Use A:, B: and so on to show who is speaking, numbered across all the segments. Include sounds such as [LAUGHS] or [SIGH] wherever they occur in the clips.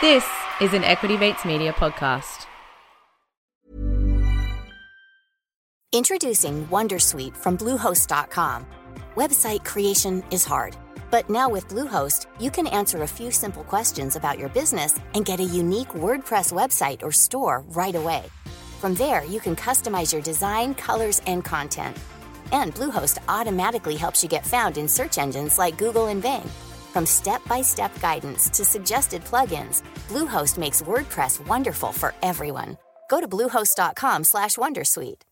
A: This is an Equity Mates Media podcast.
B: Introducing Wondersuite from Bluehost.com. Website creation is hard, but now with Bluehost, you can answer a few simple questions about your business and get a unique WordPress website or store right away. From there, you can customize your design, colors, and content. And Bluehost automatically helps you get found in search engines like Google and Bing. From step-by-step guidance to suggested plugins, Bluehost makes WordPress wonderful for everyone. Go to bluehost.com/wondersuite.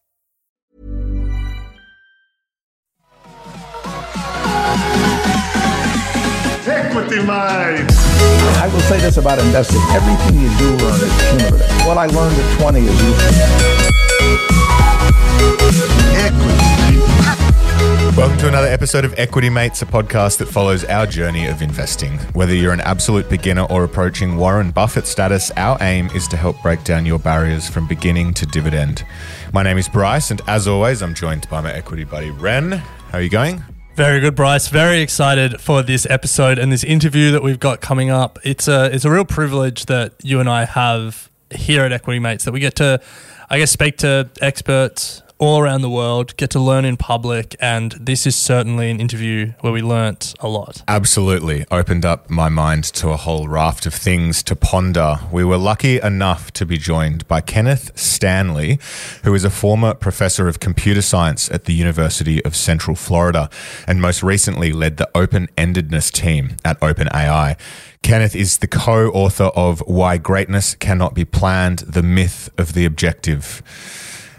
C: Equity Mind.
D: I will say this about investing. Everything you do learn is cumulative. What I learned at 20 is useful.
C: Equity.
E: Welcome to another episode of Equity Mates, a podcast that follows our journey of investing. Whether you're an absolute beginner or approaching Warren Buffett status, our aim is to help break down your barriers from beginning to dividend. My name is Bryce, and as always, I'm joined by my equity buddy Ren. How are you going?
F: Very good, Bryce. Very excited for this episode and this interview that we've got coming up. It's a it's a real privilege that you and I have here at Equity Mates that we get to, I guess, speak to experts all around the world, get to learn in public, and this is certainly an interview where we learnt a lot.
E: Absolutely. Opened up my mind to a whole raft of things to ponder. We were lucky enough to be joined by Kenneth Stanley, who is a former professor of computer science at the University of Central Florida and most recently led the open endedness team at OpenAI. Kenneth is the co author of Why Greatness Cannot Be Planned The Myth of the Objective.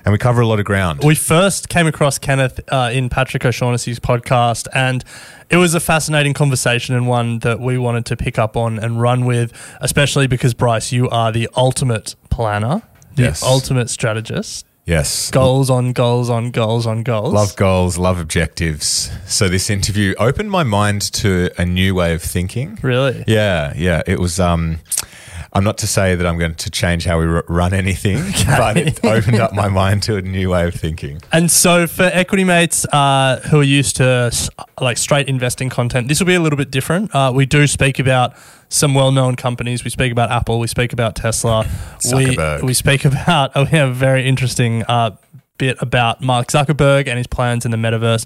E: And we cover a lot of ground.
F: We first came across Kenneth uh, in Patrick O'Shaughnessy's podcast, and it was a fascinating conversation and one that we wanted to pick up on and run with, especially because, Bryce, you are the ultimate planner, the
E: Yes.
F: ultimate strategist.
E: yes.
F: Goals on goals on goals on goals.
E: Love goals, love objectives. So this interview opened my mind to a new way of thinking.
F: Really?
E: Yeah, yeah. It was. Um, I'm not to say that I'm going to change how we r- run anything, [LAUGHS] [LAUGHS] but it opened up my mind to a new way of thinking.
F: And so for equity mates uh, who are used to s- like straight investing content, this will be a little bit different. Uh, we do speak about some well-known companies. We speak about Apple. We speak about Tesla. [LAUGHS] we,
E: Zuckerberg.
F: we speak about. Oh, we have a very interesting uh, bit about Mark Zuckerberg and his plans in the metaverse.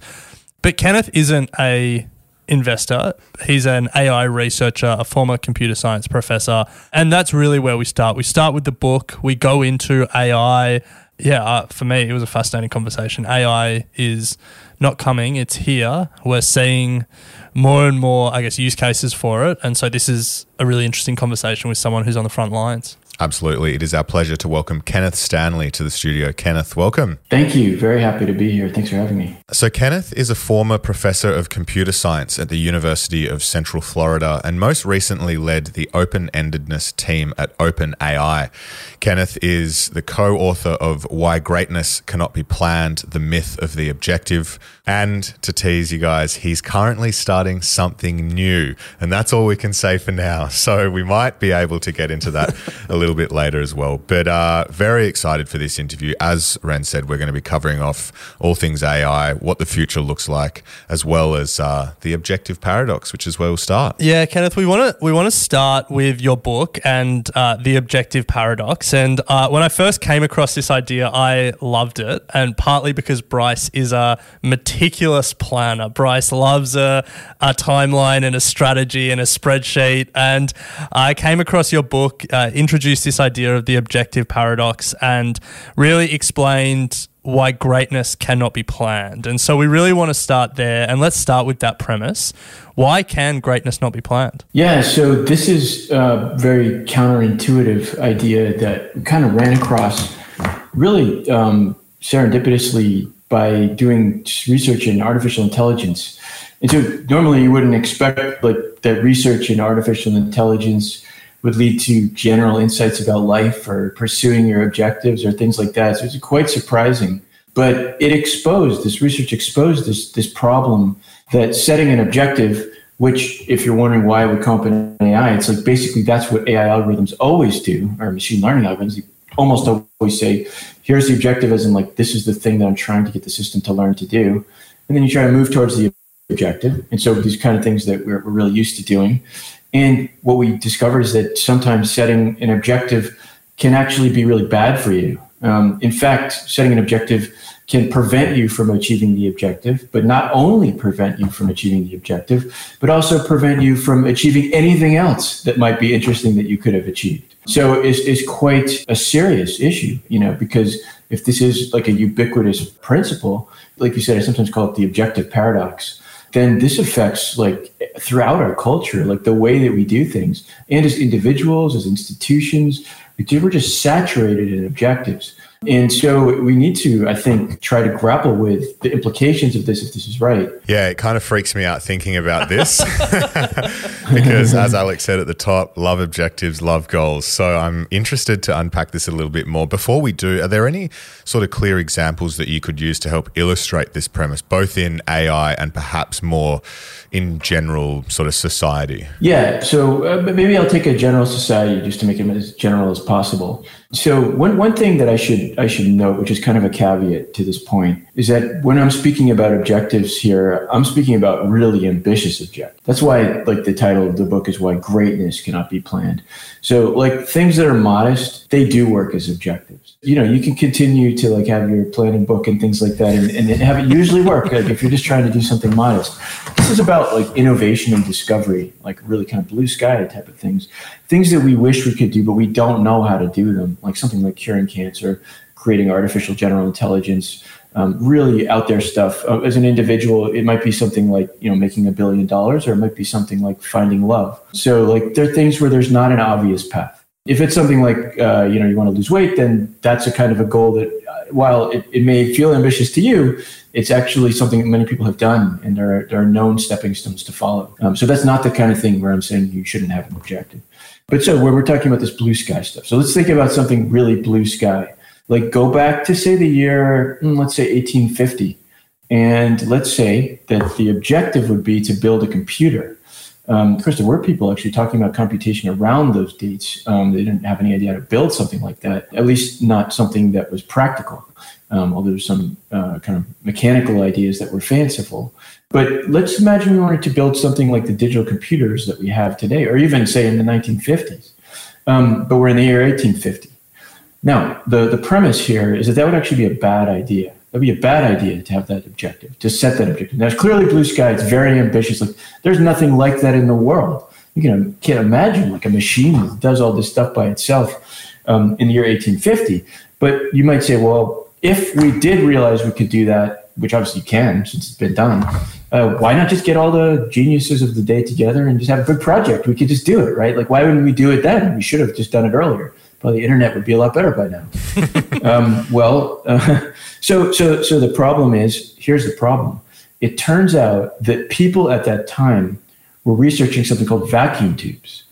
F: But Kenneth isn't a investor. He's an AI researcher, a former computer science professor, and that's really where we start. We start with the book. We go into AI. Yeah, uh, for me, it was a fascinating conversation. AI is not coming; it's here. We're seeing more and more, I guess, use cases for it, and so this is a really interesting conversation with someone who's on the front lines.
E: Absolutely. It is our pleasure to welcome Kenneth Stanley to the studio. Kenneth, welcome.
G: Thank you. Very happy to be here. Thanks for having me.
E: So, Kenneth is a former professor of computer science at the University of Central Florida and most recently led the open endedness team at OpenAI. Kenneth is the co author of Why Greatness Cannot Be Planned The Myth of the Objective. And to tease you guys, he's currently starting something new. And that's all we can say for now. [LAUGHS] So, we might be able to get into that a little bit later as well. But uh, very excited for this interview. As Ren said, we're going to be covering off all things AI, what the future looks like, as well as uh, the objective paradox, which is where we'll start.
F: Yeah, Kenneth, we want to we want to start with your book and uh, the objective paradox. And uh, when I first came across this idea, I loved it, and partly because Bryce is a meticulous planner. Bryce loves a, a timeline and a strategy and a spreadsheet. And I came across your book, uh, introduced this idea of the objective paradox, and really explained why greatness cannot be planned. And so we really want to start there. And let's start with that premise. Why can greatness not be planned?
G: Yeah, so this is a very counterintuitive idea that kind of ran across really um, serendipitously by doing research in artificial intelligence. And so normally you wouldn't expect like that research in artificial intelligence would lead to general insights about life or pursuing your objectives or things like that. So it's quite surprising. But it exposed this research exposed this this problem that setting an objective, which if you're wondering why we come up in AI, it's like basically that's what AI algorithms always do, or machine learning algorithms. Almost always say, here's the objective as in like this is the thing that I'm trying to get the system to learn to do. And then you try to move towards the objective. And so these kind of things that we're, we're really used to doing. And what we discovered is that sometimes setting an objective can actually be really bad for you. Um, in fact, setting an objective can prevent you from achieving the objective, but not only prevent you from achieving the objective, but also prevent you from achieving anything else that might be interesting that you could have achieved. So it's, it's quite a serious issue, you know, because if this is like a ubiquitous principle, like you said, I sometimes call it the objective paradox, then this affects like throughout our culture, like the way that we do things. And as individuals, as institutions, we're just saturated in objectives. And so we need to, I think, try to grapple with the implications of this if this is right.
E: Yeah, it kind of freaks me out thinking about this [LAUGHS] because, as Alec said at the top, love objectives, love goals. So I'm interested to unpack this a little bit more. Before we do, are there any sort of clear examples that you could use to help illustrate this premise, both in AI and perhaps more in general sort of society?
G: Yeah, so uh, maybe I'll take a general society just to make it as general as possible. So one one thing that I should I should note, which is kind of a caveat to this point, is that when I'm speaking about objectives here, I'm speaking about really ambitious objectives. That's why like the title of the book is why greatness cannot be planned. So like things that are modest, they do work as objectives. You know, you can continue to like have your planning book and things like that and, and have it usually work. Like if you're just trying to do something modest. This is about like innovation and discovery, like really kind of blue sky type of things. Things that we wish we could do, but we don't know how to do them like something like curing cancer, creating artificial general intelligence, um, really out there stuff. Uh, as an individual, it might be something like you know making a billion dollars, or it might be something like finding love. So like there are things where there's not an obvious path. If it's something like uh, you know you want to lose weight, then that's a kind of a goal that uh, while it, it may feel ambitious to you, it's actually something that many people have done, and there are, there are known stepping stones to follow. Um, so that's not the kind of thing where I'm saying you shouldn't have an objective. But so when we're talking about this blue sky stuff, so let's think about something really blue sky. Like go back to say the year, hmm, let's say 1850, and let's say that the objective would be to build a computer. Um, course, there were people actually talking about computation around those dates. Um, they didn't have any idea how to build something like that, at least not something that was practical. Um, although there's some uh, kind of mechanical ideas that were fanciful. But let's imagine we wanted to build something like the digital computers that we have today, or even say in the 1950s. Um, but we're in the year 1850. Now, the, the premise here is that that would actually be a bad idea. That'd be a bad idea to have that objective, to set that objective. Now, it's clearly blue sky. It's very ambitious. Like there's nothing like that in the world. You can, can't imagine like a machine that does all this stuff by itself um, in the year 1850. But you might say, well, if we did realize we could do that, which obviously you can since it's been done, uh, why not just get all the geniuses of the day together and just have a big project? We could just do it, right? Like, why wouldn't we do it then? We should have just done it earlier. Probably the internet would be a lot better by now. [LAUGHS] um, well, uh, [LAUGHS] so so so the problem is here's the problem. It turns out that people at that time were researching something called vacuum tubes.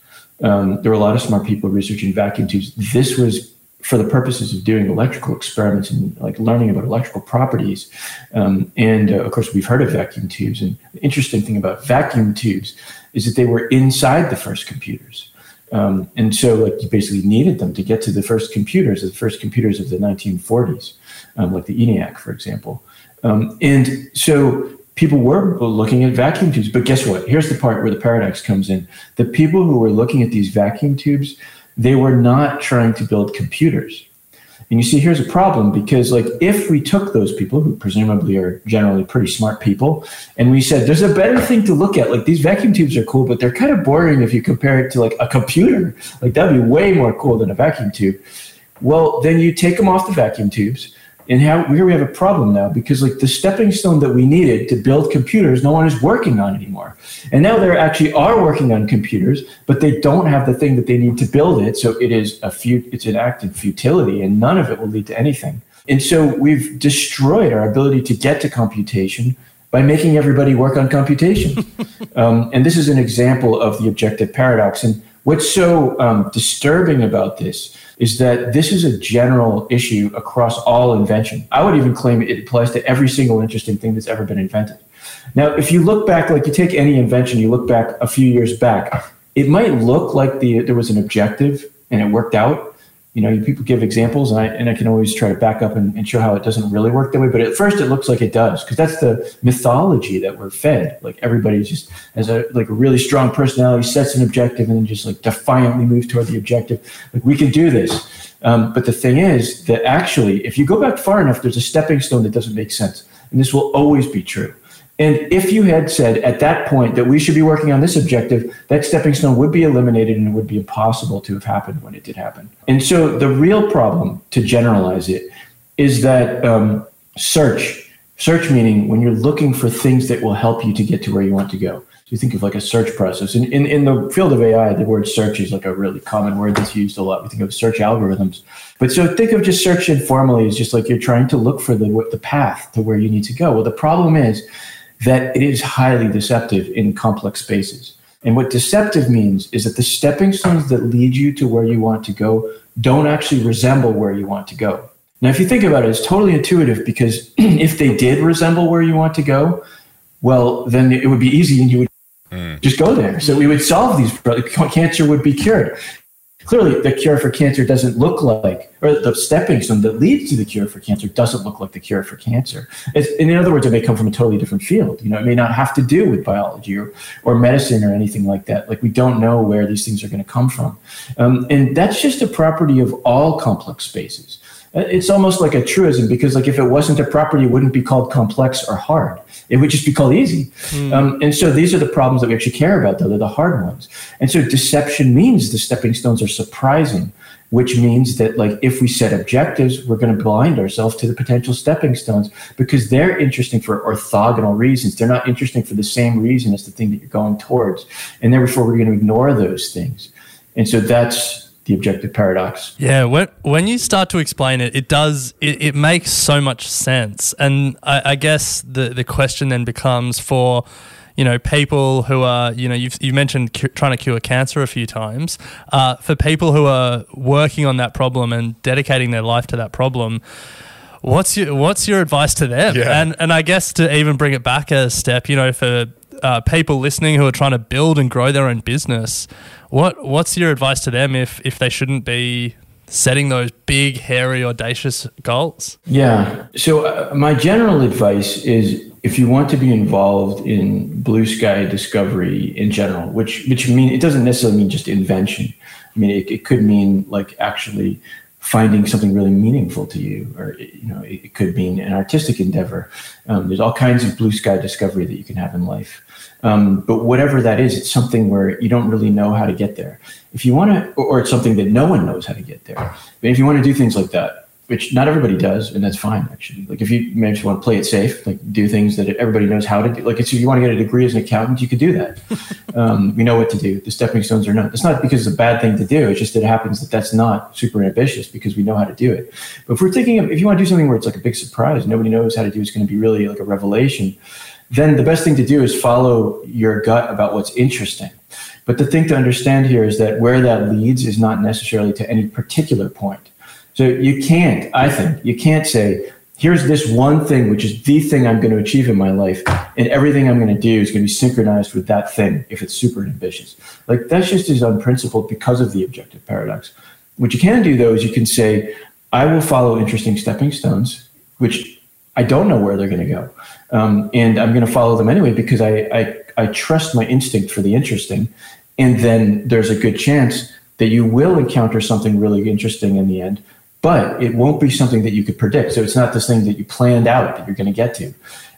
G: Um, there were a lot of smart people researching vacuum tubes. This was for the purposes of doing electrical experiments and like learning about electrical properties. Um, and uh, of course, we've heard of vacuum tubes. And the interesting thing about vacuum tubes is that they were inside the first computers. Um, and so, like, you basically needed them to get to the first computers, the first computers of the 1940s, um, like the ENIAC, for example. Um, and so, people were looking at vacuum tubes. But guess what? Here's the part where the paradox comes in. The people who were looking at these vacuum tubes they were not trying to build computers. And you see, here's a problem because, like, if we took those people who presumably are generally pretty smart people, and we said there's a better thing to look at, like these vacuum tubes are cool, but they're kind of boring if you compare it to like a computer. Like that'd be way more cool than a vacuum tube. Well, then you take them off the vacuum tubes, and how, here we have a problem now because like the stepping stone that we needed to build computers, no one is working on anymore. And now they actually are working on computers, but they don't have the thing that they need to build it. So it is a fut- it's an act of futility, and none of it will lead to anything. And so we've destroyed our ability to get to computation by making everybody work on computation. [LAUGHS] um, and this is an example of the objective paradox. And what's so um, disturbing about this is that this is a general issue across all invention. I would even claim it applies to every single interesting thing that's ever been invented. Now, if you look back, like you take any invention, you look back a few years back, it might look like the there was an objective and it worked out. You know, people give examples, and I and I can always try to back up and, and show how it doesn't really work that way. But at first, it looks like it does because that's the mythology that we're fed. Like everybody just has a like a really strong personality, sets an objective, and then just like defiantly moves toward the objective. Like we can do this. Um, but the thing is that actually, if you go back far enough, there's a stepping stone that doesn't make sense, and this will always be true. And if you had said at that point that we should be working on this objective, that stepping stone would be eliminated and it would be impossible to have happened when it did happen. And so the real problem, to generalize it, is that um, search, search meaning when you're looking for things that will help you to get to where you want to go. So you think of like a search process. In, in, in the field of AI, the word search is like a really common word that's used a lot. We think of search algorithms. But so think of just search informally as just like you're trying to look for the, the path to where you need to go. Well, the problem is, that it is highly deceptive in complex spaces. And what deceptive means is that the stepping stones that lead you to where you want to go don't actually resemble where you want to go. Now, if you think about it, it's totally intuitive because [CLEARS THROAT] if they did resemble where you want to go, well, then it would be easy and you would mm. just go there. So we would solve these, cancer would be cured clearly the cure for cancer doesn't look like, or the stepping stone that leads to the cure for cancer doesn't look like the cure for cancer. It's, in other words, it may come from a totally different field. You know, it may not have to do with biology or, or medicine or anything like that. Like we don't know where these things are going to come from. Um, and that's just a property of all complex spaces. Uh, it's almost like a truism because like if it wasn't a property it wouldn't be called complex or hard it would just be called easy. Mm. um, and so these are the problems that we actually care about though. They're the hard ones. And so deception means the stepping stones are surprising which means that like if we set objectives we're going to blind ourselves to the potential stepping stones because they're interesting for orthogonal reasons. They're not interesting for the same reason as the thing that you're going towards. And therefore we're going to ignore those things. And so that's the objective paradox.
F: Yeah, when when you start to explain it, it does it, it makes so much sense, and I, I guess the the question then becomes for you know people who are you know you've you mentioned cu- trying to cure cancer a few times uh, for people who are working on that problem and dedicating their life to that problem what's your what's your advice to them yeah. and and I guess to even bring it back a step you know for uh, people listening who are trying to build and grow their own business what What's your advice to them if if they shouldn't be setting those big, hairy, audacious goals?
G: Yeah. So uh, my general advice is if you want to be involved in blue sky discovery in general, which which mean it doesn't necessarily mean just invention. I mean, it, it could mean like actually finding something really meaningful to you, or you know, it, could mean an artistic endeavor. Um, there's all kinds of blue sky discovery that you can have in life. Um, but whatever that is, it's something where you don't really know how to get there. If you want to, or, it's something that no one knows how to get there. But if you want to do things like that, which not everybody does, and that's fine actually. Like if you maybe just want to play it safe, like do things that everybody knows how to do. Like if you want to get a degree as an accountant, you could do that. [LAUGHS] um, we know what to do. The stepping stones are not. It's not because it's a bad thing to do. It's just that it happens that that's not super ambitious because we know how to do it. But if we're thinking of if you want to do something where it's like a big surprise, nobody knows how to do, it's going to be really like a revelation then the best thing to do is follow your gut about what's interesting. But the thing to understand here is that where that leads is not necessarily to any particular point. So you can't, I think, you can't say, here's this one thing, which is the thing I'm going to achieve in my life, and everything I'm going to do is going to be synchronized with that thing if it's super ambitious. Like that's just as unprincipled because of the objective paradox. What you can do though is you can say, I will follow interesting stepping stones, which I don't know where they're going to go. Um, and I'm going to follow them anyway because I, I, I trust my instinct for the interesting. And then there's a good chance that you will encounter something really interesting in the end, but it won't be something that you could predict. So it's not this thing that you planned out that you're going to get to.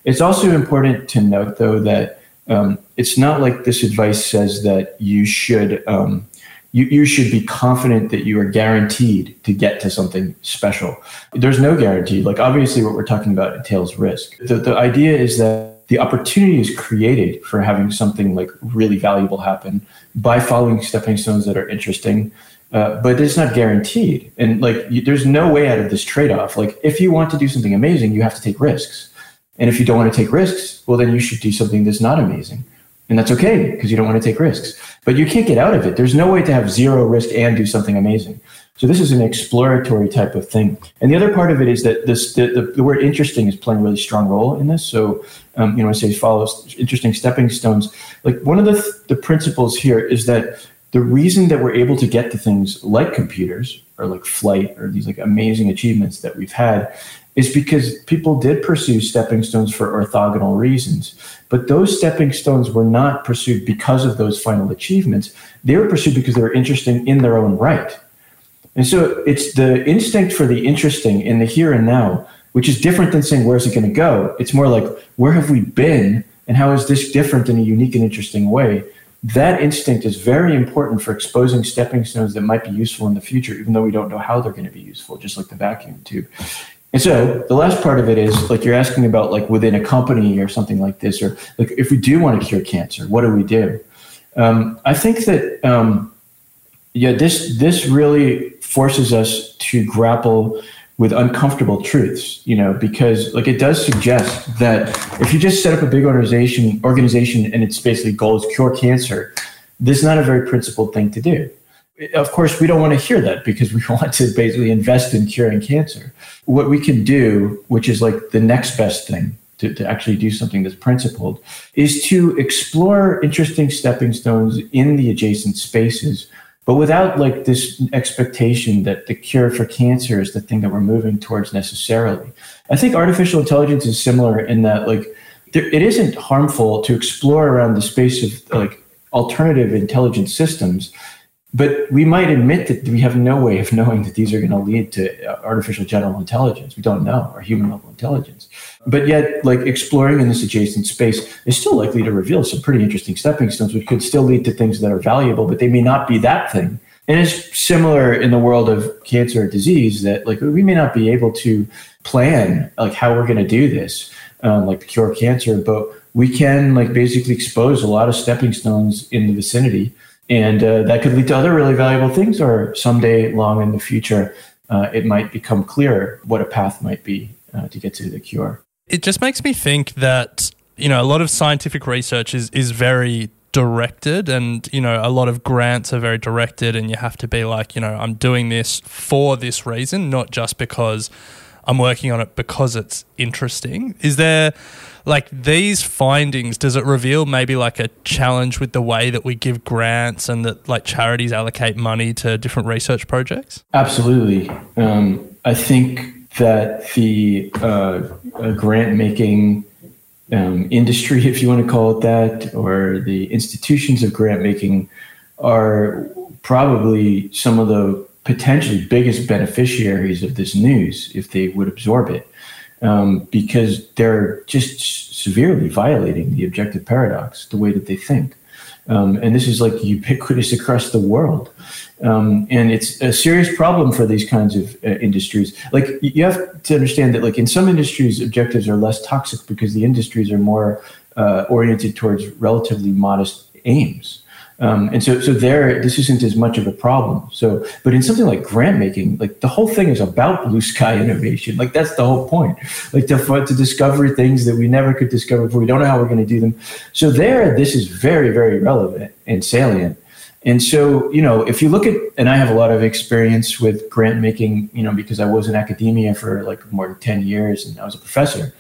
G: It's also important to note, though, that um, it's not like this advice says that you should um, you, you should be confident that you are guaranteed to get to something special. There's no guarantee. Like, obviously, what we're talking about entails risk. The, the idea is that the opportunity is created for having something like really valuable happen by following stepping stones that are interesting. Uh, but it's not guaranteed. And like, you, there's no way out of this trade off. Like, if you want to do something amazing, you have to take risks. And if you don't want to take risks, well, then you should do something that's not amazing. And that's okay because you don't want to take risks. But you can't get out of it. There's no way to have zero risk and do something amazing. So this is an exploratory type of thing. And the other part of it is that this the, the, the word interesting is playing a really strong role in this. So um, you know, I say follows interesting stepping stones. Like one of the the principles here is that the reason that we're able to get to things like computers or like flight or these like amazing achievements that we've had is because people did pursue stepping stones for orthogonal reasons. But those stepping stones were not pursued because of those final achievements. They were pursued because they were interesting in their own right. And so it's the instinct for the interesting in the here and now, which is different than saying, where's it going to go? It's more like, where have we been? And how is this different in a unique and interesting way? That instinct is very important for exposing stepping stones that might be useful in the future, even though we don't know how they're going to be useful, just like the vacuum tube. And so the last part of it is like you're asking about like within a company or something like this, or like if we do want to cure cancer, what do we do? Um, I think that um, yeah, this this really forces us to grapple with uncomfortable truths, you know, because like it does suggest that if you just set up a big organization organization and its basically goal is cure cancer, this is not a very principled thing to do of course, we don't want to hear that because we [LAUGHS] want to basically invest in curing cancer. What we can do, which is like the next best thing to, to actually do something that's principled, is to explore interesting stepping stones in the adjacent spaces, but without like this expectation that the cure for cancer is the thing that we're moving towards necessarily. I think artificial intelligence is similar in that like there, it isn't harmful to explore around the space of like alternative intelligent systems but we might admit that we have no way of knowing that these are going to lead to uh, artificial general intelligence. We don't know, or human level intelligence. But yet, like exploring in this adjacent space is still likely to reveal some pretty interesting stepping stones, which could still lead to things that are valuable, but they may not be that thing. And it's similar in the world of cancer or disease that like we may not be able to plan like how we're going to do this, um, like cure cancer, but we can like basically expose a lot of stepping stones in the vicinity and uh, that could lead to other really valuable things or someday long in the future uh, it might become clear what a path might be uh, to get to the cure.
F: It just makes me think that you know a lot of scientific research is is very directed and you know a lot of grants are very directed and you have to be like you know I'm doing this for this reason not just because I'm working on it because it's interesting. Is there like these findings does it reveal maybe like a challenge with the way that we give grants and that like charities allocate money to different research projects?
G: Absolutely. Um, i think that the uh, grant making um, industry [LAUGHS] if you want to call it that or the institutions of grant making are probably some of the potentially biggest beneficiaries of this news if they would absorb it um, because they're just severely violating the objective paradox, the way that they think. Um, and this is like ubiquitous [LAUGHS] across the world. Um, and it's a serious problem for these kinds of uh, industries. Like you have to understand that, like in some industries, objectives are less toxic because the industries are more uh, oriented towards relatively modest aims. Um, and so, so there, this isn't as much of a problem. So, but in something like grant making, like the whole thing is about blue sky [LAUGHS] innovation. Like that's the whole point. Like to to discover things that we never could discover before. We don't know how we're going to do them. So there, this is very, very relevant and salient. And so, you know, if you look at, and I have a lot of experience with grant making, you know, because I was in academia for like more than 10 years and I was a professor.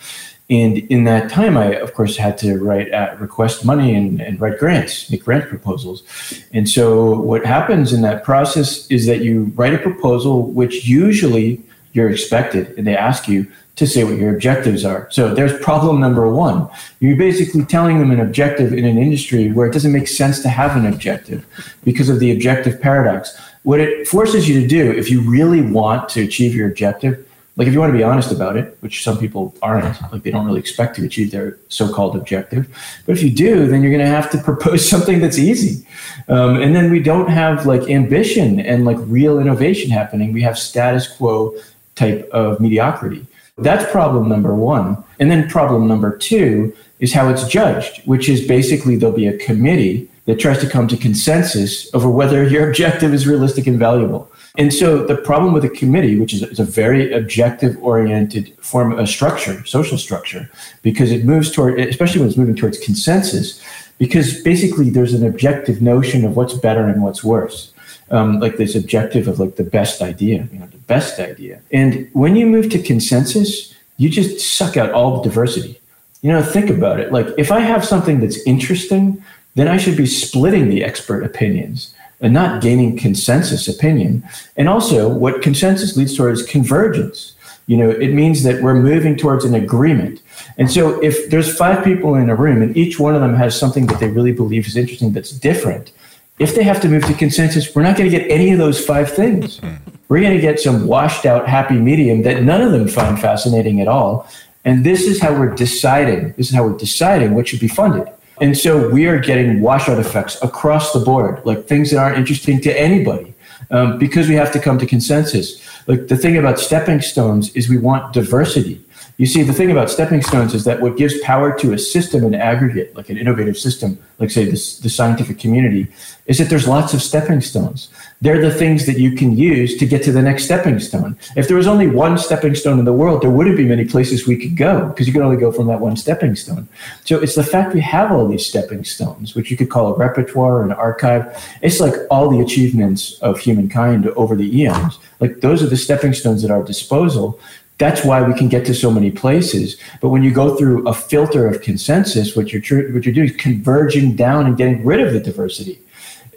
G: And in that time, I, of course, had to write, uh, request money and, and write grants, make grant proposals. And so what happens in that process is that you write a proposal, which usually you're expected, and they ask you to say what your objectives are. So there's problem number one. You're basically telling them an objective in an industry where it doesn't make sense to have an objective because of the objective paradox. What it forces you to do, if you really want to achieve your objective, like if you want to be honest about it, which some people aren't, like they don't really expect to achieve their so-called objective. But if you do, then you're going to have to [LAUGHS] propose something that's easy. Um, and then we don't have like ambition and like real innovation happening. We have status quo type of mediocrity. That's problem number one. And then problem number two is how it's judged, which is basically there'll be a committee that tries to come to consensus over whether your [LAUGHS] objective is realistic and valuable. And so the problem with a committee, which is, is a very objective oriented form of structure, social structure, because it moves toward, especially when it's moving towards consensus, because basically there's an objective notion of what's better and what's worse. Um, like this objective of like the best idea, you know, the best idea. And when you move to consensus, you just suck out all the diversity. You know, think about it. Like if I have something that's interesting, then I should be splitting the expert opinions and not gaining consensus opinion. And also, what consensus leads towards convergence. You know, it means that we're moving towards an agreement. And so, if there's five people in a room and each one of them has something that they really believe is interesting that's different, if they have to move to consensus, we're not going to get any of those five things. Hmm. We're going to get some washed out happy medium that none of them find fascinating at all. And this is how we're deciding. This is how we're deciding what should be funded. And so we are getting washout effects across the board, like things that aren't interesting to anybody, um, because we have to come to consensus. Like the thing about stepping stones is we want diversity. You see, the thing about stepping stones is that what gives power to a system in aggregate, like an innovative system, like say this, the scientific community, is that there's lots of stepping stones. They're the things that you can use to get to the next stepping stone. If there was only one stepping stone in the world, there wouldn't be many places we could go because you could only go from that one stepping stone. So it's the fact we have all these stepping stones, which you could call a repertoire an archive. It's like all the achievements of humankind over the eons. Like those are the stepping stones at our disposal that's why we can get to so many places. But when you go through a filter of consensus, what you're tr- what you're doing is converging down and getting rid of the diversity.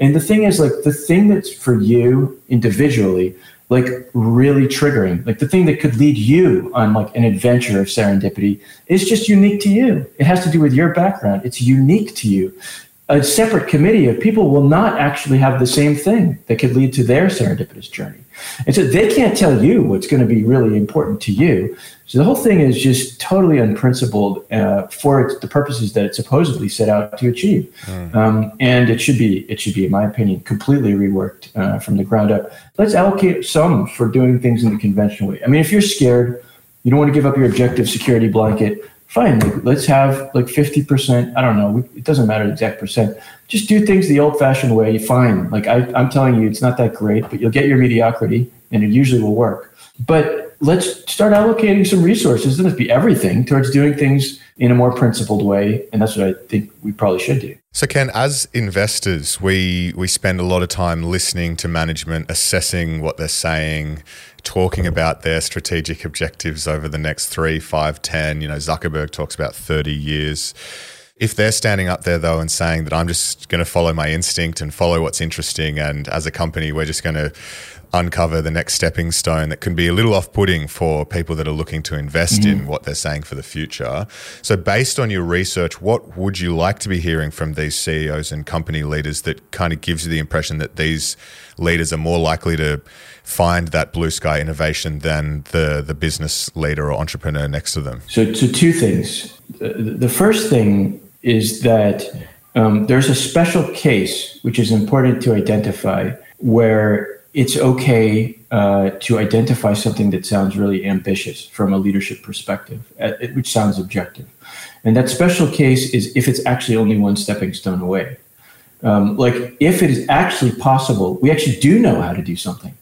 G: And the thing is, like the thing that's for you individually, like really triggering, like the thing that could lead you on like an adventure of serendipity is just unique to you. It has to do with your background. It's unique to you a separate committee of people will not actually have the same thing that could lead to their serendipitous journey. And so they can't tell you what's going to be really important to you. So the whole thing is just totally unprincipled uh, for the purposes that it supposedly set out to achieve. Mm. Um, and it should be, it should be, in my opinion, completely reworked uh, from the ground up. Let's allocate some for doing things in the conventional way. I mean, if you're scared, you don't want to give up your objective security blanket fine, like, let's have like 50%. I don't know. It doesn't matter the exact percent. Just do things the old fashioned way. Fine. Like I, I'm telling you, it's not that great, but you'll get your mediocrity and it usually will work. But let's start allocating some resources. Doesn't be everything towards doing things in a more principled way. And that's what I think we probably should do.
E: So, Ken, as investors, we we spend a lot of time listening to management, assessing what they're saying, talking about their strategic objectives over the next three, five, ten. You know, Zuckerberg talks about thirty years. If they're standing up there though and saying that I'm just going to follow my instinct and follow what's interesting, and as a company, we're just going to uncover the next stepping stone that can be a little off putting for people that are looking to invest mm. in what they're saying for the future. So, based on your research, what would you like to be hearing from these CEOs and company leaders that kind of gives you the impression that these leaders are more likely to find that blue sky innovation than the, the business leader or entrepreneur next to them?
G: So, so two things. The first thing is that um, there's a special case which is important to identify where it's okay uh, to identify something that sounds really ambitious from a leadership perspective, uh, which sounds objective. And that special case is if it's actually only one stepping stone away. Um, like if it is actually possible, we actually do know how to do something.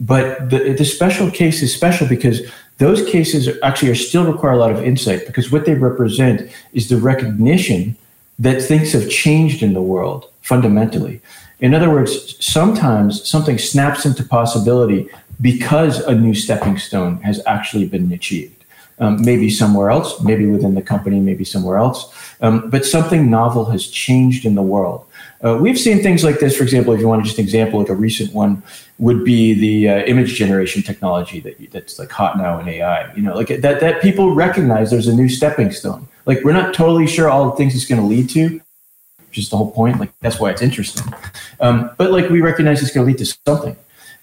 G: But the, the special case is special because those cases actually are still require a lot of insight because what they represent is the recognition that things have changed in the world fundamentally. In other words, sometimes something snaps into possibility because a new stepping stone has actually been achieved. Um, maybe somewhere else, maybe within the company, maybe somewhere else. Um, but something novel has changed in the world. Uh, we've seen things like this, for example, if you want just an example, like a recent one would be the uh, image generation technology that that's like hot now in AI. You know, like that that people recognize there's a new stepping stone. Like we're not totally sure all the things it's going to lead to, which is the whole point. Like that's why it's interesting. Um, but like we recognize it's going to lead to something.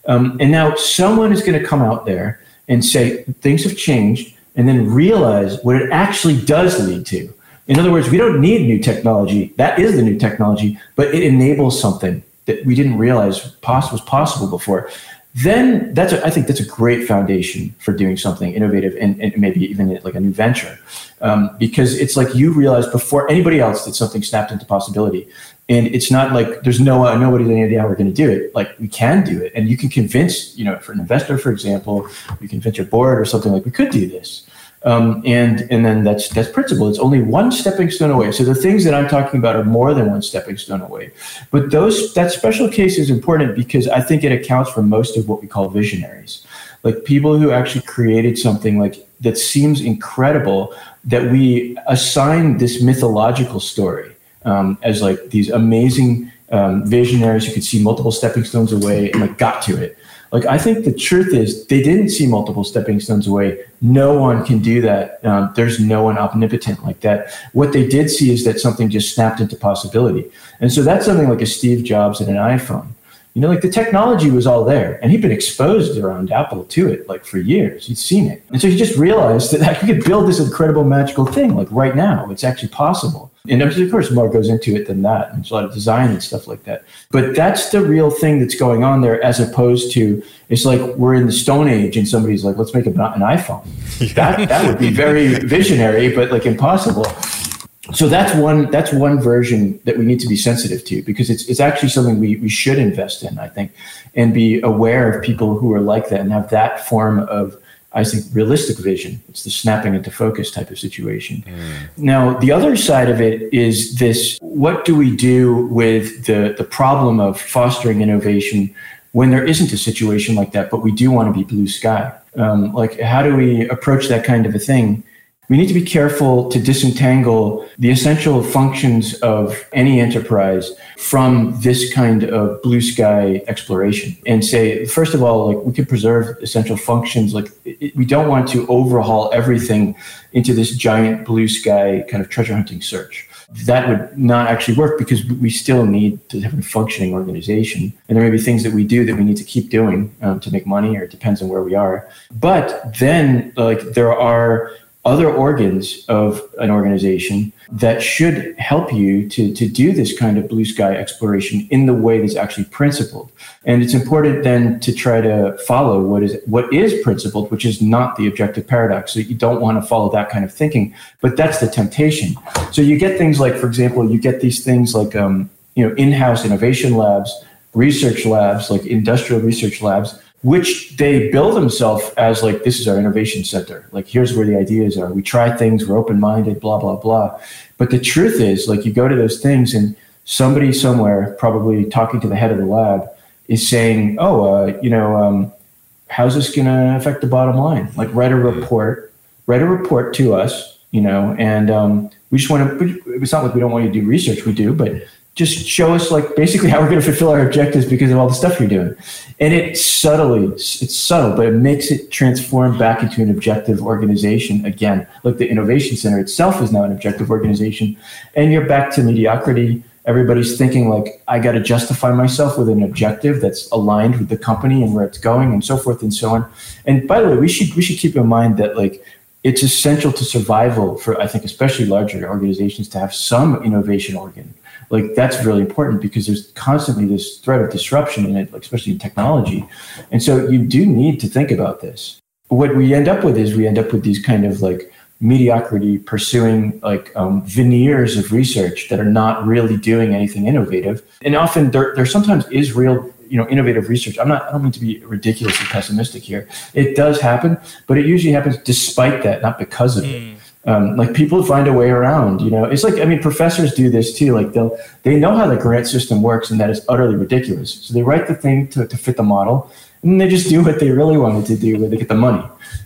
G: Um, and now someone is going to come out there and say things have changed, and then realize what it actually does lead to. In other words, we don't need new technology. That is the new technology, but it enables something that we didn't realize was possible before then that's a, I think that's a great foundation for doing something innovative and, and maybe even like a new venture, um, because it's like you realize before anybody else that something snapped into possibility, and it's not like there's no uh, nobody's any idea how we're going to do it. Like we can do it, and you can convince you know for an investor, for example, you convince your board or something like we could do this. Um, and and then that's that's principle. It's only one stepping stone away. So the things that I'm talking about are more than one stepping stone away. But those that special case is important because I think it accounts for most of what we call visionaries, like people who actually created something like that seems incredible that we assign this mythological story um, as like these amazing um, visionaries who could see multiple stepping stones away and like got to it. Like I think the truth is they didn't see multiple stepping stones away. No one can do that. Um, there's no one omnipotent like that. What they did see is that something just snapped into possibility, and so that's something like a Steve Jobs and an iPhone. You know, like the technology was all there, and he'd been exposed around Apple to it like for years. He'd seen it, and so he just realized that, he could build this incredible magical thing like right now. It's actually possible. And of course, more goes into it than that. And there's a lot of design and stuff like that. But that's the real thing that's going on there, as opposed to it's like we're in the Stone Age and somebody's like, let's make an iPhone. [LAUGHS] Yeah. That, that would be very visionary, but like impossible. So that's one that's one version that we need to be sensitive to because it's it's actually something we, we should invest in, I think, and be aware of people who are like that and have that form of I think, realistic vision. It's the snapping into focus type of situation. Mm. Now, the other side of it is this what do we do with the, the problem of fostering innovation when there isn't a situation like that, but we do want to be blue sky? Um, like, how do we approach that kind of a thing we need to be careful to disentangle the essential functions of any enterprise from this kind of blue sky exploration and say, first of all, like we could preserve essential functions. Like we don't want to overhaul everything into this giant blue sky kind of treasure hunting search. That would not actually work because we still need to have a functioning organization. And there may be things that we do that we need to keep doing um, to make money, or it depends on where we are. But then, like, there are other organs of an organization that should help you to, to do this kind of blue sky exploration in the way that's actually principled. And it's important then to try to follow what is what is principled, which is not the objective paradox. So you don't want to follow that kind of thinking, but that's the temptation. So you get things like, for example, you get these things like um, you know in-house innovation labs, research labs, like industrial research labs which they bill themselves as like this is our innovation center. Like here's where the ideas are. We try things. We're open-minded blah blah blah. But the truth is like you go to those things and somebody somewhere probably talking to the head of the lab is saying oh uh, you know um, how's this going to affect the bottom line? Like write a report. Write a report to us you know and um, we just want to it's not like we don't want you to do research. We do but just show us like basically how we're going to fulfill our objectives because of all the stuff you're doing. And it subtly it's subtle but it makes it transform back into an objective organization again. Like the innovation center itself is now an objective organization and you're back to mediocrity. Everybody's thinking like i got to justify myself with an objective that's aligned with the company and where it's going and so forth and so on. And by the way we should we should keep in mind that like it's essential to survival for i think especially larger organizations to have some innovation organ like that's really important because there's constantly this threat of disruption in it, like especially in technology. And so you do need to think about this. What we end up with is we end up with these kind of like mediocrity pursuing like um, veneers of research that are not really doing anything innovative. And often there, there sometimes is real you know innovative research i'm not i don't mean to be ridiculously pessimistic here it does happen but it usually happens despite that not because of it um, like people find a way around you know? It's like i mean professors do this too like they'll they know how the grant system works and that is utterly ridiculous. So they write the thing to, to fit the model and they just do what they really wanted to do where they get the money.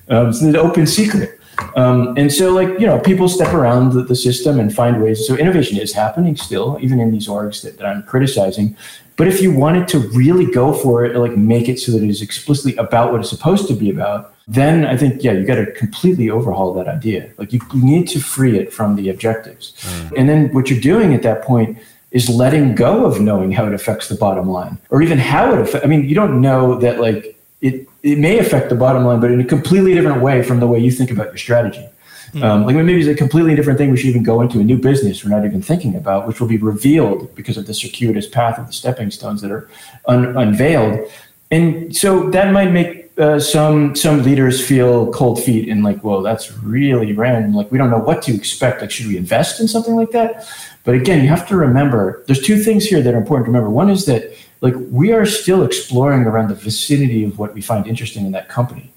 G: Um, it's an open secret. Um, and so like you know people step around the, the, system and find ways. So innovation is happening still even in these orgs that, that i'm criticizing. But if you wanted to really go for it like make it so that it is explicitly about what it's supposed to be about then I think, yeah, you got to completely overhaul that idea. Like you, need to free it from the objectives. Mm. And then what you're doing at that point is letting go of knowing how it affects the bottom line or even how it affects. I mean, you don't know that like it, it may affect the bottom line, but in a completely different way from the way you think about your strategy. Mm. Um, like maybe it's a completely different thing. We should even go into a new business we're not even thinking about, which will be revealed because of the circuitous path of the stepping stones that are un- unveiled. And so that might make uh, some some leaders feel cold feet and like, whoa, that's really random. Like, we don't know what to expect. Like, should we invest in something like that? But again, you have to remember there's two things here that are important to remember. One is that like we are still exploring around the vicinity of what we find interesting in that company.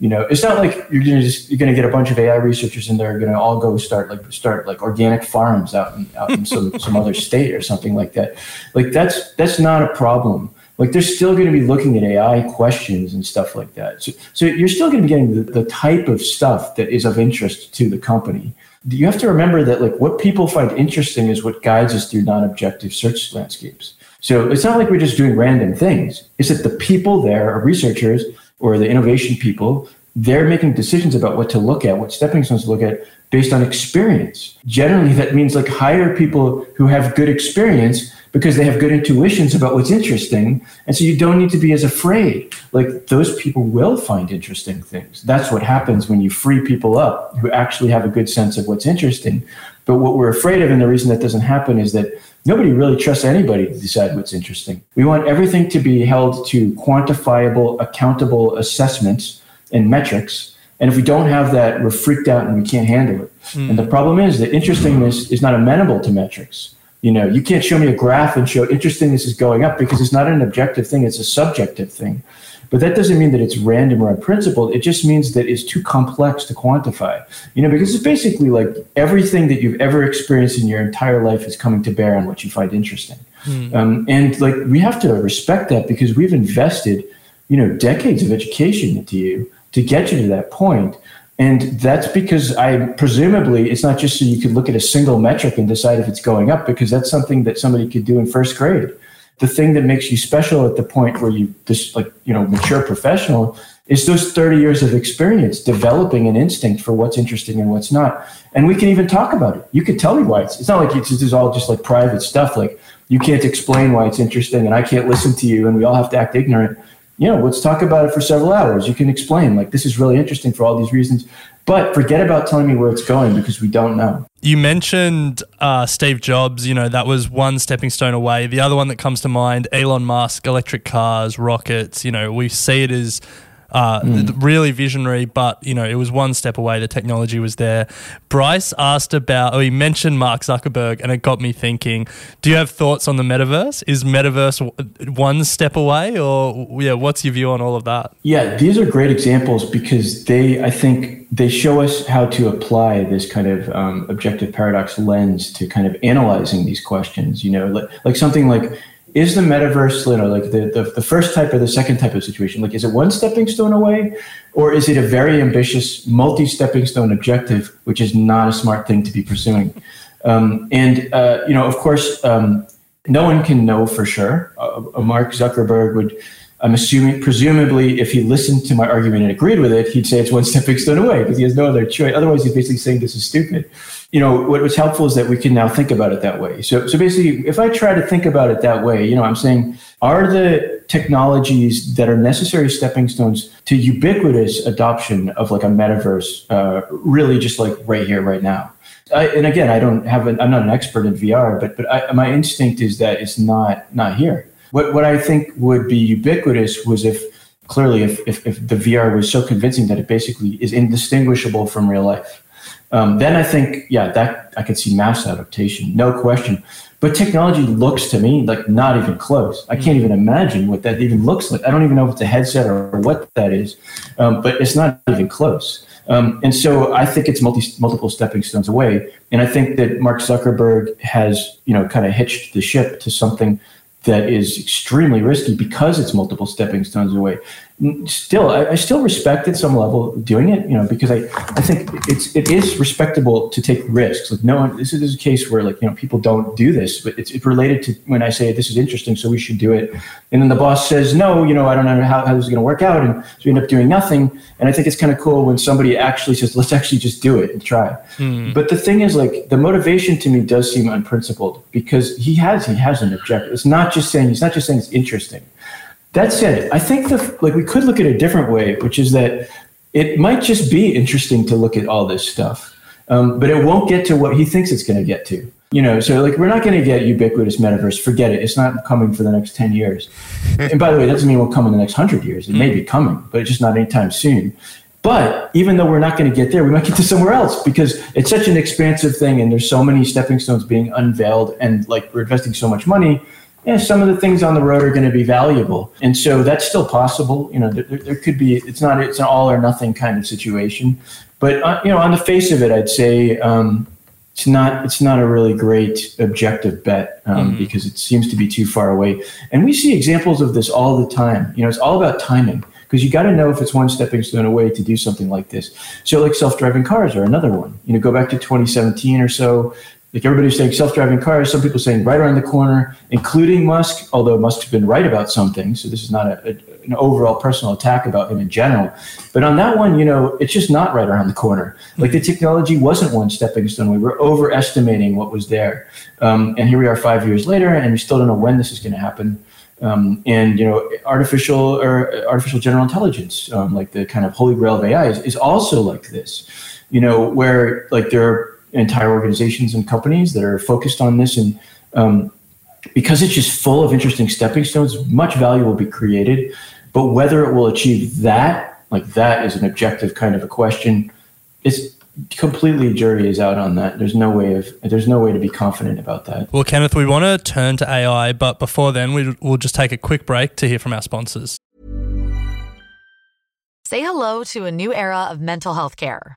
G: You know, it's not like you're gonna just you're gonna get a bunch of AI researchers and they're gonna all go start like start like organic farms out in out in some some other [LAUGHS] state or something like that. Like that's that's not a problem like they're still going to be looking at AI questions and stuff like that. So, so you're still going to be getting the, the type of stuff that is of interest to the company. You have to remember that like what people find interesting is what guides us through non-objective search landscapes. So it's not like we're just doing random things. It's that the people there are researchers or the innovation people. They're making decisions about what to look at, what stepping stones to look at based on experience. Generally, that means like hire people who have good experience because they have good intuitions about what's interesting. And so you don't need to be as afraid. Like those people will find interesting things. That's what happens when you free people up who actually have a good sense of what's interesting. But what we're afraid of, and the reason that doesn't happen is that nobody really trusts anybody to decide what's interesting. We want everything to be held to quantifiable, accountable assessments and metrics. And if we don't have that, we're freaked out and we can't handle it. Mm. And the problem is that interestingness is not amenable to metrics. You know, you can't show me a graph and show interestingness is going up because it's not an objective thing, it's a subjective thing. But that doesn't mean that it's random or unprincipled. It just means that it's too complex to quantify. You know, because it's basically like everything that you've ever experienced in your entire life is coming to bear on what you find interesting. Mm. Um, and like we have to respect that because we've invested, you know, decades of education into you to get you to that point. And that's because I presumably it's not just so you could look at a single metric and decide if it's going up, because that's something that somebody could do in first grade. The thing that makes you special at the point where you just like, you know, mature professional is those 30 years of experience developing an instinct for what's interesting and what's not. And we can even talk about it. You could tell me why it's, it's not like it's, it's all just like private stuff. Like you can't explain why it's interesting and I can't listen to you and we all have to act ignorant you know, let's talk about it for several hours. You can explain, like, this is really interesting for all these reasons. But forget about telling me where it's going because we don't know.
F: You mentioned uh, Steve Jobs, you know, that was one stepping stone away. The other one that comes to mind, Elon Musk, electric cars, rockets, you know, we see it as uh, mm. really visionary, but you know it was one step away. The technology was there. Bryce asked about, oh, he mentioned Mark Zuckerberg, and it got me thinking. Do you have thoughts on the metaverse? Is metaverse one step away, or yeah, what's your view on all of that?
G: Yeah, these are great examples because they, I think, they show us how to apply this kind of um, objective paradox lens to kind of analyzing these questions. You know, like, like something like is the metaverse you know like the, the, the, first type or the second type of situation like is it one stepping stone away? Or is it a very ambitious multi-stepping stone objective which is not a smart thing to be pursuing? Um, and uh, you know of course um, no one can know for sure. Uh, uh mark zuckerberg would i'm assuming presumably if he listened to my argument and agreed with it he'd say it's one stepping stone away because he has no other choice otherwise he's basically saying this is stupid you know, what was helpful is that we can now think about it that way. So, so basically, if I try to think about it that way, you know, I'm saying, are the technologies that are necessary stepping stones to ubiquitous adoption of like a metaverse uh, really just like right here, right now? I, and again, I don't have, an, I'm not an expert in VR, but but I, my instinct is that it's not not here. What what I think would be ubiquitous was if clearly if, if, if the VR was so convincing that it basically is indistinguishable from real life um, then I think, yeah, that I could see mass adaptation, no question. But technology looks to me like not even close. I can't even imagine what that even looks like. I don't even know if it's a headset or, what that is, um, but it's not even close. Um, and so I think it's multi, multiple stepping stones away. And I think that Mark Zuckerberg has, you know, kind of hitched the ship to something that is extremely risky because it's multiple stepping stones away still I, I, still respect at some level doing it you know because i i think it's it is respectable to take risks. Like no one this is, a case where like you know people don't do this but it's, it's related to when i say this is interesting so we should do it. And then the boss says no you know i don't know how, how this is going to work out and so we end up doing nothing. And i think it's kind of cool when somebody actually says let's actually just do it and try. Mm. but the thing is like the motivation to me does seem unprincipled because he has he has an objective. It's not just saying he's not just saying it's interesting that said, I think the like we could look at a different way, which is that it might just be interesting to look at all this stuff, um, but it won't get to what he thinks it's going to get to. You know, so like we're not going to get ubiquitous metaverse. Forget it. It's not coming for the next ten years. and by the way, that doesn't mean it won't come in the next hundred years. It may be coming, but it's just not anytime soon. But even though we're not going to get there, we might get to somewhere else because it's such an expansive thing, and there's so many stepping stones being unveiled, and like we're investing so much money yeah, some of the things on the road are going to be valuable, and so that's still possible. You know, there, there could be. It's not. It's an all or nothing kind of situation, but uh, you know, on the face of it, I'd say um, it's not. It's not a really great objective bet um, mm-hmm. because it seems to be too far away, and we see examples of this all the time. You know, it's all about timing because you got to know if it's one stepping stone away to do something like this. So, like self-driving cars are another one. You know, go back to 2017 or so Like everybody's saying self-driving cars, some people saying right around the corner, including Musk, although Musk's been right about some things. So this is not a, a, an overall personal attack about him in general. But on that one, you know, it's just not right around the corner. Like the technology wasn't one stepping stone. We were overestimating what was there. Um, and here we are five years later, and we still don't know when this is going to happen. Um, and you know, artificial or artificial general intelligence, um, like the kind of holy grail of AI, is, is also like this. You know, where like there are entire organizations and companies that are focused on this. And um, because it's just full of interesting stepping stones much value will be created. But whether it will achieve that like that is an objective kind of a question. It's completely jury is out on that. There's no way of there's no way to be confident about that.
F: Well kenneth we want to turn to ai but before then we, we'll just take a quick break to hear from our sponsors.
H: Say hello to a new era of mental health care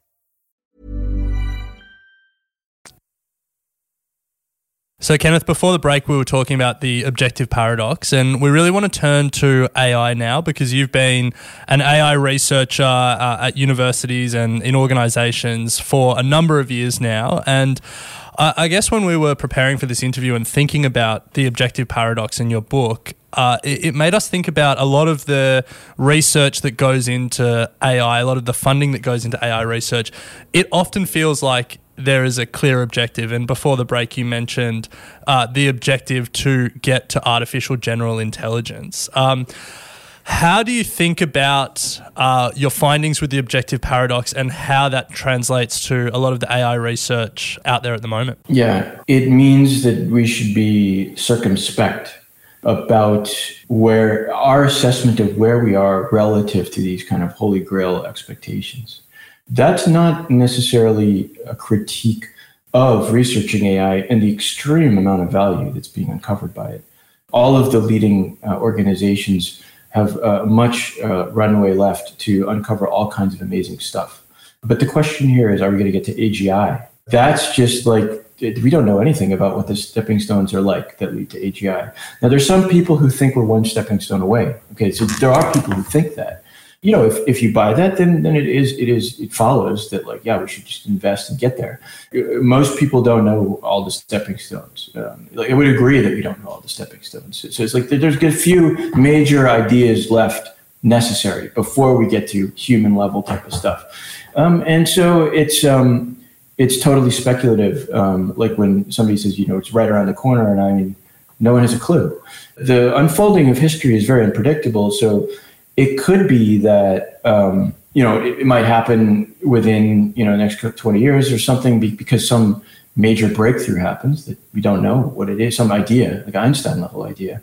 F: So, Kenneth, before the break, we were talking about the objective paradox, and we really want to turn to AI now because you've been an AI researcher uh, at universities and in organizations for a number of years now. And I, I guess when we were preparing for this interview and thinking about the objective paradox in your book, uh, it, it, made us think about a lot of the research that goes into AI, a lot of the funding that goes into AI research. It often feels like there is a clear objective. And before the break, you mentioned uh, the objective to get to artificial general intelligence. Um, how do you think about uh, your findings with the objective paradox and how that translates to a lot of the AI research out there at the moment?
G: Yeah, it means that we should be circumspect about where our assessment of where we are relative to these kind of holy grail expectations that's not necessarily a critique of researching AI and the extreme amount of value that's being uncovered by it. All of the leading uh, organizations have uh, much uh, runway left to uncover all kinds of amazing stuff. But the question here is are we going to get to AGI? That's just like, we don't know anything about what the stepping stones are like that lead to AGI. Now, there's some people who think we're one stepping stone away. Okay, so there are people who think that you know, if, if you buy that, then then it is it is it follows that like yeah, we should just invest and get there. Most people don't know all the stepping stones. Um, like, I would agree that we don't know all the stepping stones. So, it's like there's a few major ideas left necessary before we get to human level type of stuff. Um, and so it's um, it's totally speculative. Um, like when somebody says, you know, it's right around the corner, and I mean, no one has a clue. The unfolding of history is very unpredictable. So it could be that um, you know it, it, might happen within you know next 20 years or something because some major breakthrough happens that we don't know what it is some idea like einstein level idea.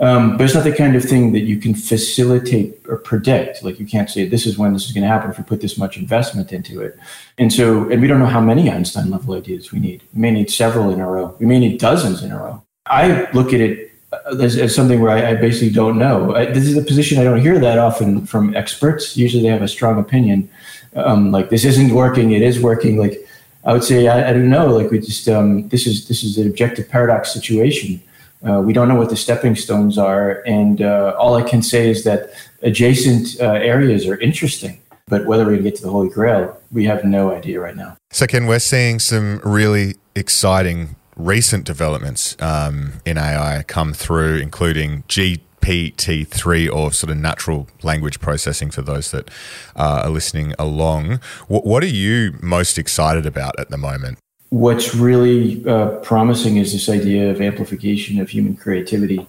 G: Um, but it's not the kind of thing that you can facilitate or predict. Like you can't say this is when this is going to happen if we put this much investment into it. And so and we don't know how many einstein level ideas we need. We may need several in a row. We may need dozens in a row. I look at it as, as something where I, I, basically don't know. I, this is a position I don't hear that often from experts. Usually they have a strong opinion, um, like this isn't working, it is working. Like I would say, I, I don't know. Like we just um, this is this is an objective paradox situation. Uh, we don't know what the stepping stones are, and uh, all I can say is that adjacent uh, areas are interesting. But whether to get to the Holy Grail, we have no idea right now.
E: So, Ken, we're seeing some really exciting recent developments um, in AI come through, including GPT-3 or sort of natural language processing for those that uh, are listening along. W- what are you most excited about at the moment?
G: What's really uh, promising is this idea of amplification of human creativity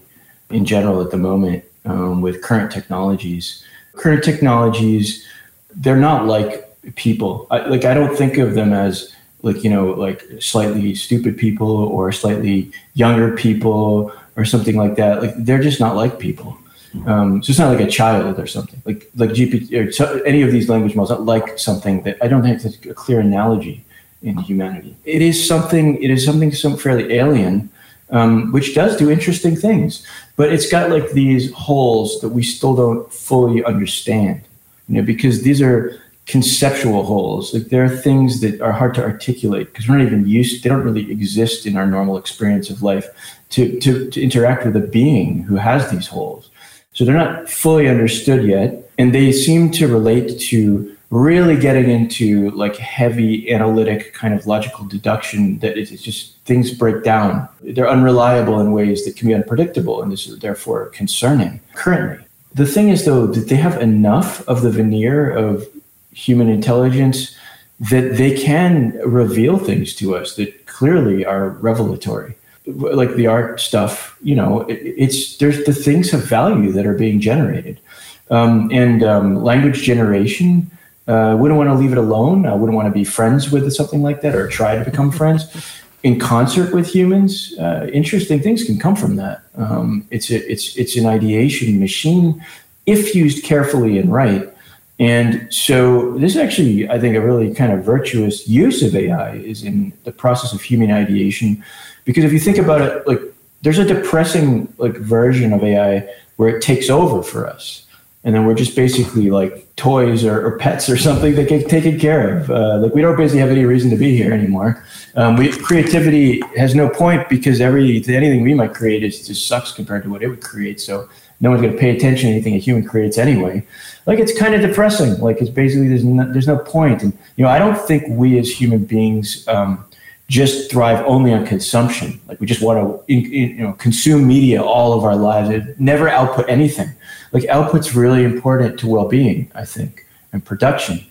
G: in general at the moment um, with current technologies. Current technologies, they're not like people. I, like I don't think of them as like you know like slightly stupid people or slightly younger people or something like that. Like they're just not like people. Um, so it's not like a child or something. Like like GPT or any of these language models, not like something that I don't think it's a clear analogy in humanity. It is something. It is something some fairly alien, um, which does do interesting things, but it's got like these holes that we still don't fully understand. You know, because these are conceptual holes. Like there are things that are hard to articulate because we're not even used. They don't really exist in our normal experience of life to to, to interact with a being who has these holes. So they're not fully understood yet, and they seem to relate to really getting into like heavy analytic kind of logical deduction that it's just things break down. They're unreliable in ways that can be unpredictable, and this is therefore concerning currently. The thing is, though, that they have enough of the veneer of human intelligence that they can reveal things to us that clearly are revelatory. Like the art stuff you know it, it's there's the things of value that are being generated. Um, and um, language generation uh, wouldn't want to leave it alone. I wouldn't want to be friends with something like that or try to become friends. In concert with humans uh, interesting things can come from that. Um, it's a, it's it's an ideation machine if used carefully and right and so this is actually, I think, a really kind of virtuous use of AI is in the process of human ideation. Because if you think about it, like there's a depressing like version of AI where it takes over for us. And then we're just basically like toys or, or pets or something that get taken care of. Uh, like we don't basically have any reason to be here anymore. Um, we, creativity has no point because every anything we might create is just sucks compared to what it would create. So no one's going to pay attention to anything a human creates anyway. Like it's kind of depressing. Like it's basically there's no, there's no point. And you know, I don't think we as human beings um, just thrive only on consumption. Like we just want to you know consume media all of our lives and never output anything. Like output's really important to well-being, I think, and production.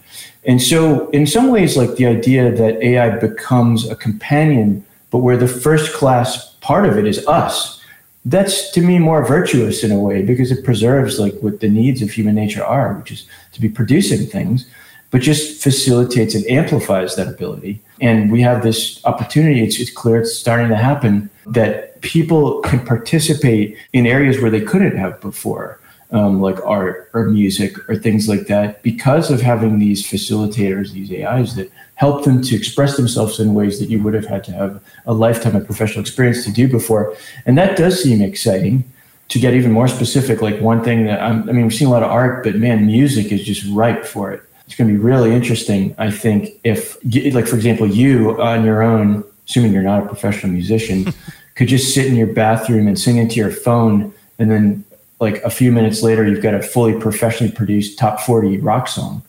G: And so, in some ways, like the idea that AI becomes a companion, but where the first class part of it is us that's to me more virtuous in a way because it preserves like what the needs of human nature are, which is to be producing things, but just facilitates and amplifies that ability. And we have this opportunity, it's, it's clear it's starting to happen that people can participate in areas where they couldn't have before um, like art or music or things like that because of having these facilitators, these AIs that help them to express themselves in ways that you would have had to have a lifetime of professional experience to do before. And that does seem exciting. To get even more specific, like one thing that I'm, I mean, we've seen a lot of art, but man, music is just ripe for it. It's going to be really interesting, I think, if, like, for example, you on your own, assuming you're not a professional musician, [LAUGHS] could just sit in your bathroom and sing into your phone and then like a few minutes later you've got a fully professionally produced top 40 rock song.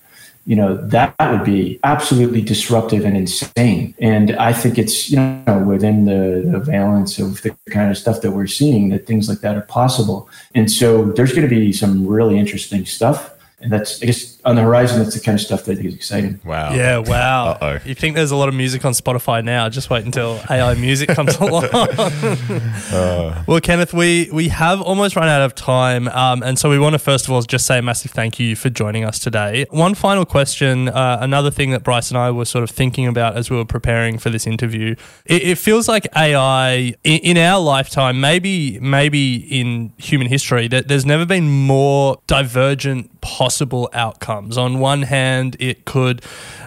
G: You know that would be absolutely disruptive and insane. And i think it's you know within the, the valence of the kind of stuff that we're seeing that things like that are possible. And so there's going to be some really interesting stuff. And that's I guess on the horizon. That's the kind of stuff that I think is exciting.
E: Wow.
F: Yeah. Wow.
E: Uh-oh.
F: You think there's a lot of music on Spotify now? Just wait until AI music comes [LAUGHS] along.
E: Uh.
F: Well, Kenneth, we we have almost run out of time, um, and so we want to first of all just say a massive thank you for joining us today. One final question. Uh, another thing that Bryce and I were sort of thinking about as we were preparing for this interview. It, it feels like AI in, in our lifetime, maybe maybe in human history, that there's never been more divergent possible outcomes. On one hand, it could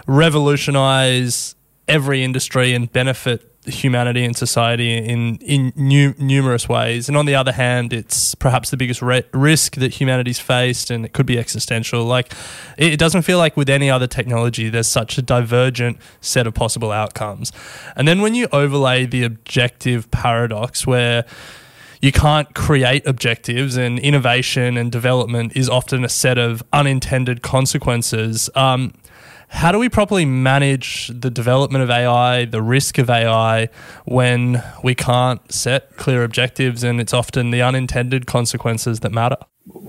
F: revolutionize every industry and benefit humanity and society in in nu- numerous ways. And on the other hand, it's perhaps the biggest re- risk that humanity's faced, and it could be existential. Like it, it doesn't feel like with any other technology, there's such a divergent set of possible outcomes. And then when you overlay the objective paradox, where you can't create objectives, and innovation and development is often a set of unintended consequences. Um, how do we properly manage the development of AI, the risk of AI, when we can't set clear objectives and it's often the unintended consequences that matter?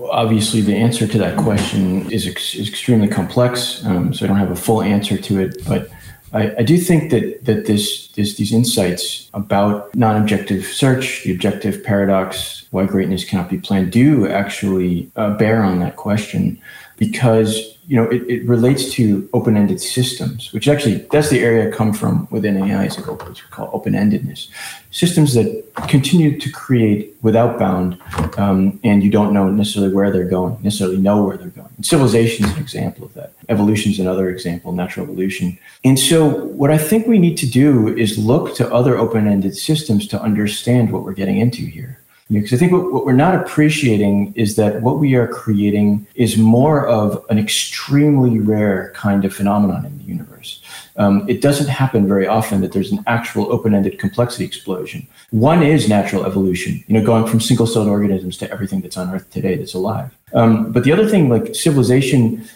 G: Obviously, the answer to that question is, ex- extremely complex, um, so I don't have a full answer to it. But I, I, do think that that this, this these insights about non-objective search, the objective paradox, why greatness cannot be planned, do actually uh, bear on that question, because you know, it, it relates to open-ended systems, which actually that's the area I come from within AI, is what we call open-endedness. Systems that continue to create without bound, um, and you don't know necessarily where they're going, necessarily know where they're going. And civilization is an example of that. Evolution is another example, natural evolution. And so, what I think we need to do is look to other open-ended systems to understand what we're getting into here. Because I think what, what, we're not appreciating is that what we are creating is more of an extremely rare kind of phenomenon in the universe. Um, it doesn't happen very often that there's an actual open-ended complexity explosion. One is natural evolution, you know, going from single-celled organisms to everything that's on Earth today that's alive. Um, but the other thing, like civilization,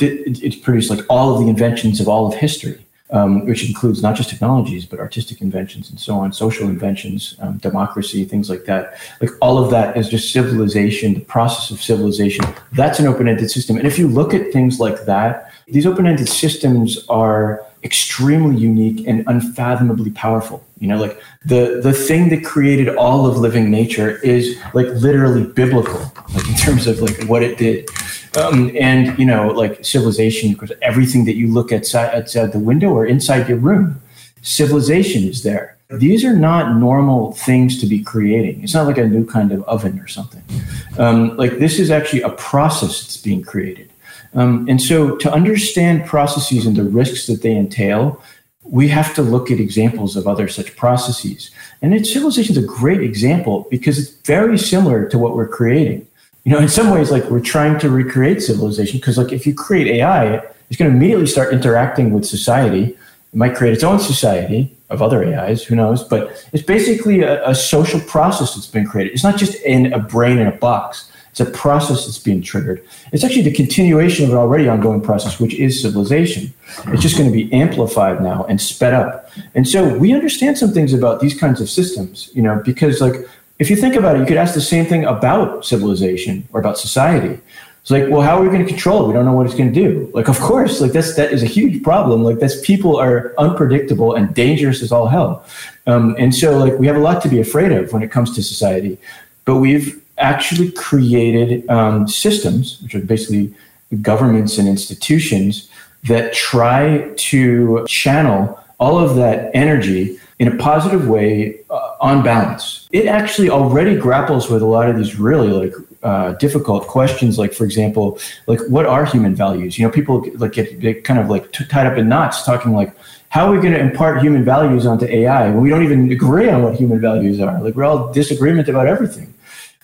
G: it, it's produced like all of the inventions of all of history um, which includes not just technologies, but artistic inventions and so on, social inventions, um, democracy, things like that. Like all of that is just civilization, the process of civilization. That's an open ended system. And if you look at things like that, these open ended systems are extremely unique and unfathomably powerful. You know, like the the thing that created all of living nature is like literally biblical, like in terms of like what it did. Um, and you know, like civilization, because everything that you look at outside the window or inside your room, civilization is there. These are not normal things to be creating. It's not like a new kind of oven or something. Um, like this is actually a process that's being created. Um, and so, to understand processes and the risks that they entail, we have to look at examples of other such processes. And civilization is a great example because it's very similar to what we're creating you know, in some ways, like we're trying to recreate civilization because, like, if you create AI, it's going to immediately start interacting with society. It might create its own society of other AIs, who knows? But it's basically a, a social process that's been created. It's not just in a brain in a box. It's a process that's being triggered. It's actually the continuation of an already ongoing process, which is civilization. It's just going to be amplified now and sped up. And so we understand some things about these kinds of systems, you know, because like if you think about it, you could ask the same thing about civilization or about society. It's like, well, how are we going to control it? We don't know what it's going to do. Like, of course, like that's that is a huge problem. Like, that's people are unpredictable and dangerous as all hell. Um, and so, like, we have a lot to be afraid of when it comes to society. But we've actually created um, systems, which are basically governments and institutions that try to channel all of that energy in a positive way uh, on balance. It actually already grapples with a lot of these really like uh, difficult questions, like for example, like what are human values? You know, people like get, kind of like t- tied up in knots talking like, how are we going to impart human values onto AI when we don't even agree on what human values are? Like we're all disagreement about everything.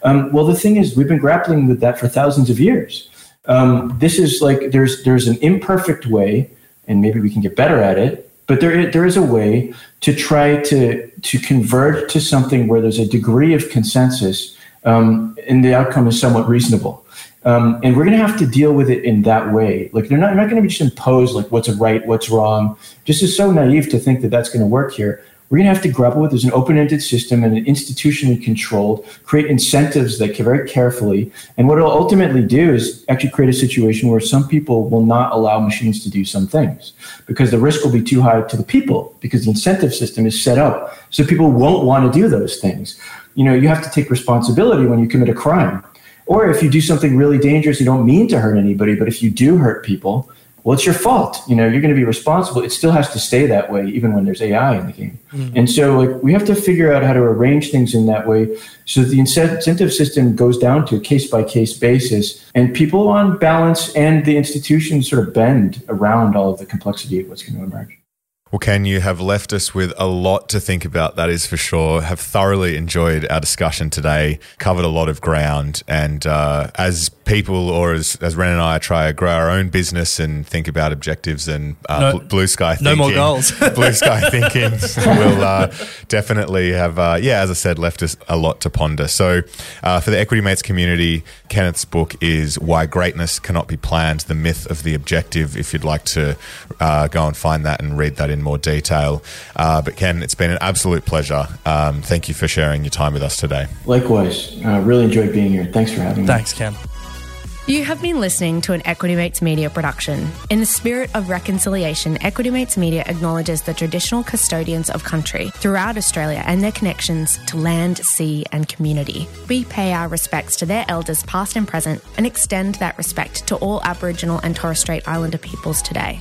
G: Um, well, the thing is, we've been grappling with that for thousands of years. Um, this is like there's there's an imperfect way, and maybe we can get better at it but there, there is a way to try to, to convert to something where there's a degree of consensus um, and the outcome is somewhat reasonable. Um, and we're going to have to deal with it in that way. Like they're not, not going to be just imposed like what's right, what's wrong. Just is so naive to think that that's going to work here we're going to have to grapple with there's an open-ended system and an institutionally controlled create incentives that very carefully. And what it'll ultimately do is actually create a situation where some people will not allow machines to do some things because the risk will be too high to the people because the incentive system is set up. So people won't want to do those things. You know you have to take responsibility when you commit a crime. Or if you do something really dangerous you don't mean to hurt anybody but if you do hurt people well, it's your fault. You know, you're going to be responsible. It still has to stay that way, even when there's AI in the game. Mm-hmm. And so, like, we have to figure out how to arrange things in that way so that the incentive system goes down to a case by case basis, and people on balance and the institutions sort of bend around all of the complexity of what's going to emerge.
E: Well, Ken, you have left us with a lot to think about, that is for sure. Have thoroughly enjoyed our discussion today, covered a lot of ground. And uh, as people, or as, as Ren and I try to grow our own business and think about objectives and uh,
F: No-
E: bl- blue sky thinking, no
F: more goals. [LAUGHS]
E: blue sky [LAUGHS] thinking will uh, definitely have, uh, yeah, as I said, left us a lot to ponder. So, uh, for the Equity Mates community, Kenneth's book is Why Greatness Cannot Be Planned The Myth of the Objective. If you'd like to uh, go and find that and read that in more detail. Uh, but, Ken, it's been an absolute pleasure. Um, thank you for sharing your time with us today.
G: Likewise, uh, really enjoyed being here. Thanks for having me.
F: Thanks, Ken.
A: You have been listening to an Equity Mates Media production. In the spirit of reconciliation, Equity Mates Media acknowledges the traditional custodians of country throughout Australia and their connections to land, sea, and community. We pay our respects to their elders, past and present, and extend that respect to all Aboriginal and Torres Strait Islander peoples today.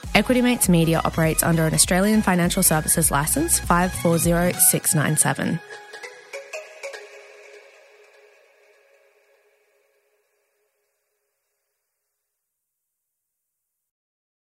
A: Equity Mates Media operates under an Australian Financial Services Licence 540697.